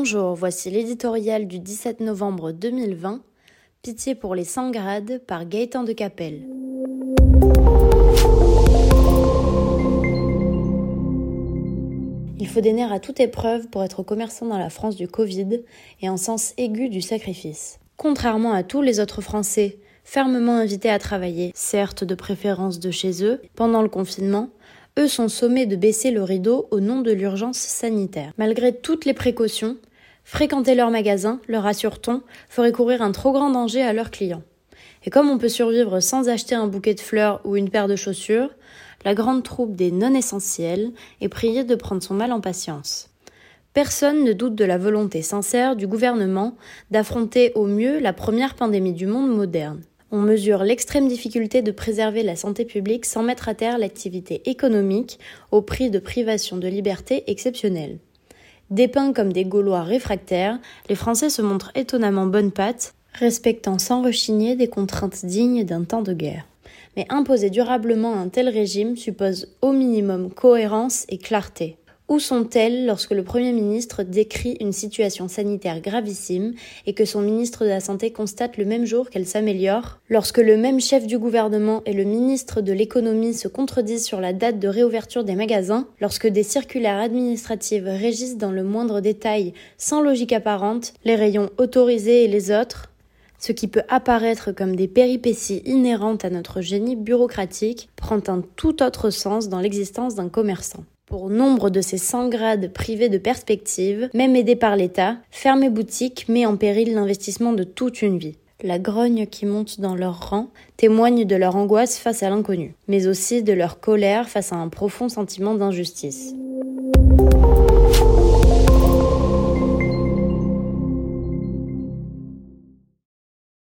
Bonjour, voici l'éditorial du 17 novembre 2020, Pitié pour les 100 grades par Gaëtan de Capelle. Il faut des nerfs à toute épreuve pour être commerçant dans la France du Covid et un sens aigu du sacrifice. Contrairement à tous les autres Français, fermement invités à travailler, certes de préférence de chez eux, pendant le confinement, eux sont sommés de baisser le rideau au nom de l'urgence sanitaire. Malgré toutes les précautions, fréquenter leur magasin, leur assure-t-on, ferait courir un trop grand danger à leurs clients. Et comme on peut survivre sans acheter un bouquet de fleurs ou une paire de chaussures, la grande troupe des non-essentiels est priée de prendre son mal en patience. Personne ne doute de la volonté sincère du gouvernement d'affronter au mieux la première pandémie du monde moderne on mesure l'extrême difficulté de préserver la santé publique sans mettre à terre l'activité économique au prix de privations de liberté exceptionnelles. Dépeints comme des Gaulois réfractaires, les Français se montrent étonnamment bonne patte, respectant sans rechigner des contraintes dignes d'un temps de guerre. Mais imposer durablement un tel régime suppose au minimum cohérence et clarté. Où sont-elles lorsque le Premier ministre décrit une situation sanitaire gravissime et que son ministre de la Santé constate le même jour qu'elle s'améliore? Lorsque le même chef du gouvernement et le ministre de l'économie se contredisent sur la date de réouverture des magasins Lorsque des circulaires administratives régissent dans le moindre détail, sans logique apparente, les rayons autorisés et les autres ce qui peut apparaître comme des péripéties inhérentes à notre génie bureaucratique prend un tout autre sens dans l'existence d'un commerçant. Pour nombre de ces 100 grades privés de perspective, même aidés par l'État, fermer boutique met en péril l'investissement de toute une vie. La grogne qui monte dans leurs rangs témoigne de leur angoisse face à l'inconnu, mais aussi de leur colère face à un profond sentiment d'injustice.